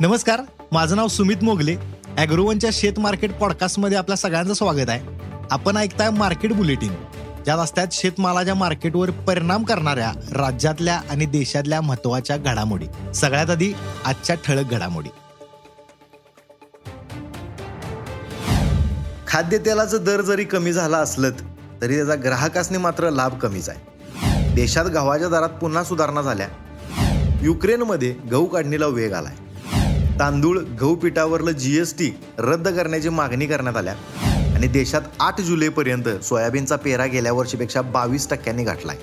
नमस्कार माझं नाव सुमित मोगले. अॅग्रोवनच्या शेत मार्केट पॉडकास्टमध्ये आपल्या सगळ्यांचं स्वागत आहे. आपण ऐकताय मार्केट बुलेटिन. ज्या रस्त्यात शेतमालाच्या मार्केटवर परिणाम करणाऱ्या राज्यातल्या आणि देशातल्या महत्त्वाच्या घडामोडी. सगळ्यात आधी आजच्या ठळक घडामोडी. खाद्यतेलाचं दर जरी कमी झाला असलं तरी त्याचा ग्राहकासने मात्र लाभ कमीच आहे. देशात गव्हाच्या दरात पुन्हा सुधारणा झाल्या. युक्रेनमध्ये गहू काढणीला वेग आलाय. तांदूळ गहू पिठावरलं जीएसटी रद्द करण्याची मागणी करण्यात आल्या. आणि देशात आठ जुलैपर्यंत सोयाबीनचा पेरा गेल्या वर्षीपेक्षा बावीस टक्क्यांनी घातलाय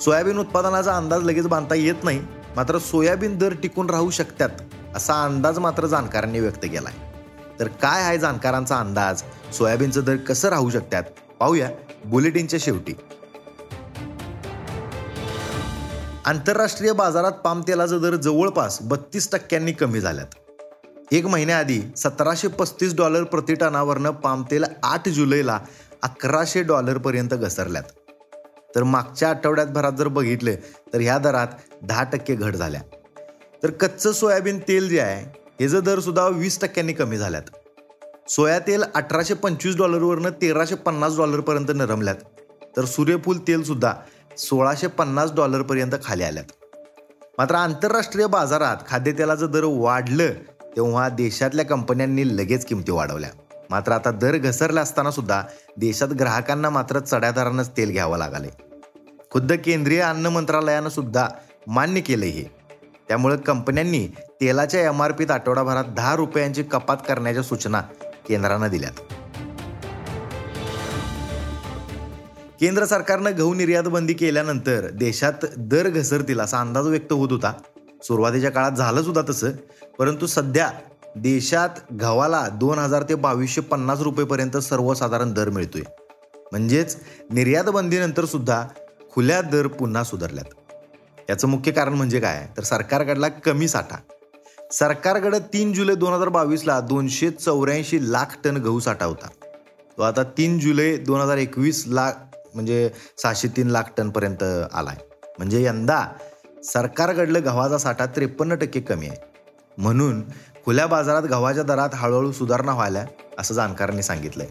सोयाबीन उत्पादनाचा अंदाज लगेच बांधता येत नाही मात्र सोयाबीन दर टिकून राहू शकतात असा अंदाज मात्र जाणकारांनी व्यक्त केलाय. तर काय आहे जाणकारांचा अंदाज? सोयाबीनचं दर कसं राहू शकतात? पाहूया बुलेटिनच्या शेवटी. आंतरराष्ट्रीय बाजारात पामतेलाचा दर जवळपास बत्तीस टक्क्यांनी कमी झाल्यात. एक महिन्याआधी सतराशे पस्तीस डॉलर प्रतिटनावरनं पामतेल पाम तेल आठ जुलैला अकराशे डॉलरपर्यंत घसरल्यात. तर मागच्या आठवड्यात भरात जर बघितलं तर ह्या दरात दहा टक्के घट झाल्या. तर कच्चं सोयाबीन तेल जे आहे ह्याचं दर सुद्धा वीस टक्क्यांनी कमी झाल्यात. सोया तेल अठराशे पंचवीस डॉलरवरनं तेराशे पन्नास डॉलरपर्यंत नरमल्यात. तर सूर्यफूल तेलसुद्धा सोळाशे पन्नास डॉलरपर्यंत खाली आल्यात. मात्र आंतरराष्ट्रीय बाजारात खाद्यतेलाचं दर वाढलं तेव्हा देशातल्या कंपन्यांनी लगेच किमती वाढवल्या. मात्र आता दर घसरला असताना सुद्धा देशात ग्राहकांना मात्र चढ्या दरानंच तेल घ्यावं लागले खुद्द केंद्रीय अन्न मंत्रालयानं सुद्धा मान्य केलं हे. त्यामुळे कंपन्यांनी तेलाच्या एम आर पीत आठवडाभरात दहा रुपयांची कपात करण्याच्या सूचना केंद्रानं दिल्यात. केंद्र सरकारनं गहू निर्यात बंदी केल्यानंतर देशात दर घसरतील असा अंदाज व्यक्त होत होता. सुरुवातीच्या काळात झालं सुद्धा तसं. परंतु सध्या देशात गव्हाला दोन हजार ते बावीसशे पन्नास रुपयेपर्यंत सर्वसाधारण दर मिळतोय. म्हणजेच निर्यात बंदीनंतर सुद्धा खुल्या दर पुन्हा सुधारल्यात. याचं मुख्य कारण म्हणजे काय? तर सरकारकडला कमी साठा. सरकारकडे तीन जुलै दोन हजार बावीसला दोनशे चौऱ्याऐंशी लाख टन गहू साठा होता. तो आता तीन जुलै दोन हजार एकवीस लाख म्हणजे सहाशे तीन लाख टनपर्यंत आलाय. म्हणजे यंदा सरकारकडलं गव्हाचा साठा त्रेपन्न टक्के कमी आहे. म्हणून खुल्या बाजारात गव्हाच्या दरात हळूहळू सुधारणा व्हायला असं जाणकारांनी सांगितलंय.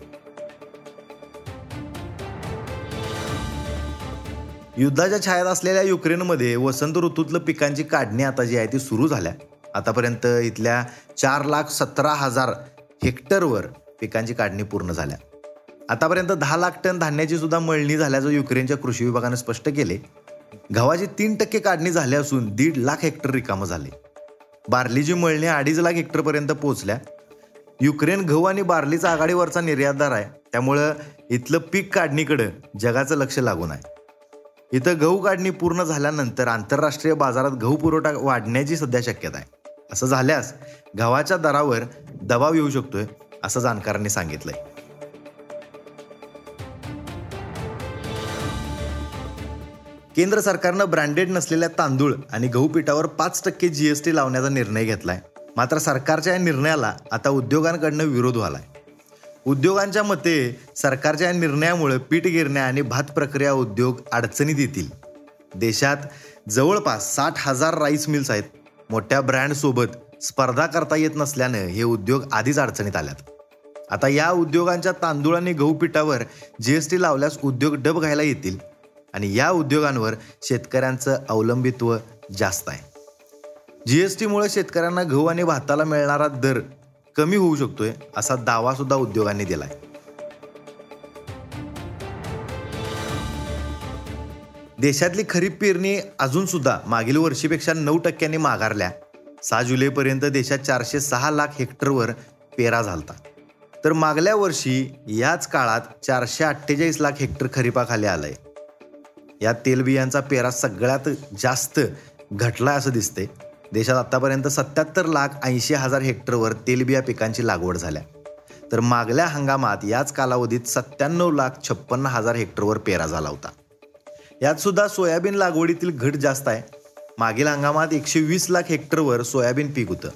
युद्धाच्या छायात असलेल्या युक्रेनमध्ये वसंत ऋतूतलं पिकांची काढणी आता जी आहे ती सुरू झाल्या. आतापर्यंत इथल्या चार लाख सतरा हजार हेक्टरवर पिकांची काढणी पूर्ण झाल्या. आतापर्यंत दहा लाख टन धान्याची सुद्धा मळणी झाल्याचं युक्रेनच्या कृषी विभागानं स्पष्ट केले. गव्हाची तीन टक्के काढणी झाली असून दीड लाख हेक्टर रिकामं झाले. बार्लीची मळणी अडीच लाख हेक्टरपर्यंत पोहोचल्या. युक्रेन गहू आणि बार्लीचा आघाडीवरचा निर्यातदार आहे. त्यामुळं इथलं पीक काढणीकडं जगाचं लक्ष लागून आहे. इथं गहू काढणी पूर्ण झाल्यानंतर आंतरराष्ट्रीय बाजारात गहू पुरवठा वाढण्याची सध्या शक्यता आहे. असं झाल्यास गव्हाच्या दरावर दबाव येऊ शकतोय असं जाणकारांनी सांगितलंय. केंद्र सरकारनं ब्रँडेड नसलेल्या तांदूळ आणि गहू पिठावर पाच टक्के जीएसटी लावण्याचा निर्णय घेतलाय. मात्र सरकारच्या या निर्णयाला आता उद्योगांकडनं विरोध व्हालाय. उद्योगांच्या मते सरकारच्या या निर्णयामुळे पीठ गिरण्या आणि भात प्रक्रिया उद्योग अडचणीत येतील. देशात जवळपास साठ हजार राईस मिल्स आहेत. मोठ्या ब्रँडसोबत स्पर्धा करता येत नसल्यानं हे उद्योग आधीच अडचणीत आल्यात. आता या उद्योगांच्या तांदूळ आणि गहू पिठावर जीएसटी लावल्यास उद्योग डब घ्यायला येतील. आणि या उद्योगांवर शेतकऱ्यांचं अवलंबित्व जास्त आहे. जीएसटीमुळे शेतकऱ्यांना गहू आणि भाताला मिळणारा दर कमी होऊ शकतोय असा दावा सुद्धा उद्योगांनी दिलाय. देशातली खरीप पेरणी अजून सुद्धा मागील वर्षीपेक्षा नऊ टक्क्यांनी माघारल्या. सहा जुलैपर्यंत देशात चारशे सहा लाख हेक्टरवर पेरा झालता. तर मागल्या वर्षी याच काळात चारशे अठ्ठेचाळीस लाख हेक्टर खरीपाखाली आलंय. या तेलबियांचा पेरा सगळ्यात जास्त घटला असं दिसते देशात आतापर्यंत सत्याहत्तर लाख ऐंशी हजार हेक्टरवर तेलबिया पिकांची लागवड झाल्या. तर मागल्या हंगामात याच कालावधीत सत्त्याण्णव लाख छप्पन्न हजार हेक्टरवर पेरा झाला होता. यात सुद्धा सोयाबीन लागवडीतील घट जास्त आहे. मागील हंगामात एकशे वीस लाख हेक्टरवर सोयाबीन पीक होतं.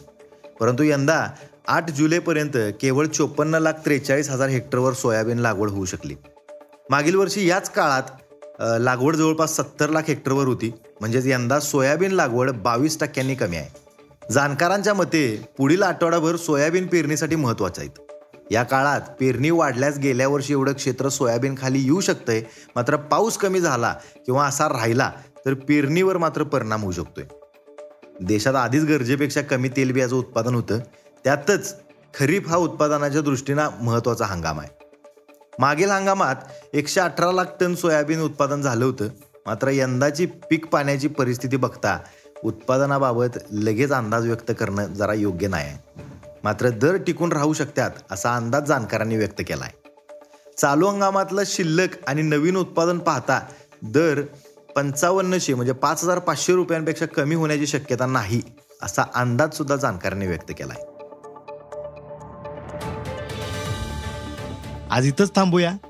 परंतु यंदा आठ जुलैपर्यंत केवळ चोपन्न लाख त्रेचाळीस हजार हेक्टरवर सोयाबीन लागवड होऊ शकली. मागील वर्षी याच काळात लागवड जवळपास सत्तर लाख हेक्टरवर होती. म्हणजेच यंदा सोयाबीन लागवड बावीस टक्क्यांनी कमी आहे. जाणकारांच्या मते पुढील आठवडाभर सोयाबीन पेरणीसाठी महत्त्वाचं आहेत या काळात पेरणी वाढल्यास गेल्या वर्षी एवढं क्षेत्र सोयाबीन खाली येऊ शकतंय. मात्र पाऊस कमी झाला किंवा असा राहिला तर पेरणीवर मात्र परिणाम होऊ शकतोय. देशात आधीच गरजेपेक्षा कमी तेलबियाचं उत्पादन होतं. त्यातच खरीप हा उत्पादनाच्या दृष्टीनं महत्त्वाचा हंगाम आहे. मागील हंगामात एकशे अठरा लाख टन सोयाबीन उत्पादन झालं होतं. मात्र यंदाची पीक पाण्याची परिस्थिती बघता उत्पादनाबाबत लगेच अंदाज व्यक्त करणं जरा योग्य नाही. आहे मात्र दर टिकून राहू शकतात असा अंदाज जाणकारांनी व्यक्त केला आहे चालू हंगामातलं शिल्लक आणि नवीन उत्पादन पाहता दर पंचावन्नशे म्हणजे पाच हजार पाचशे रुपयांपेक्षा कमी होण्याची शक्यता नाही असा अंदाज सुद्धा जाणकारांनी व्यक्त केला आहे आज इथंच थांबूया.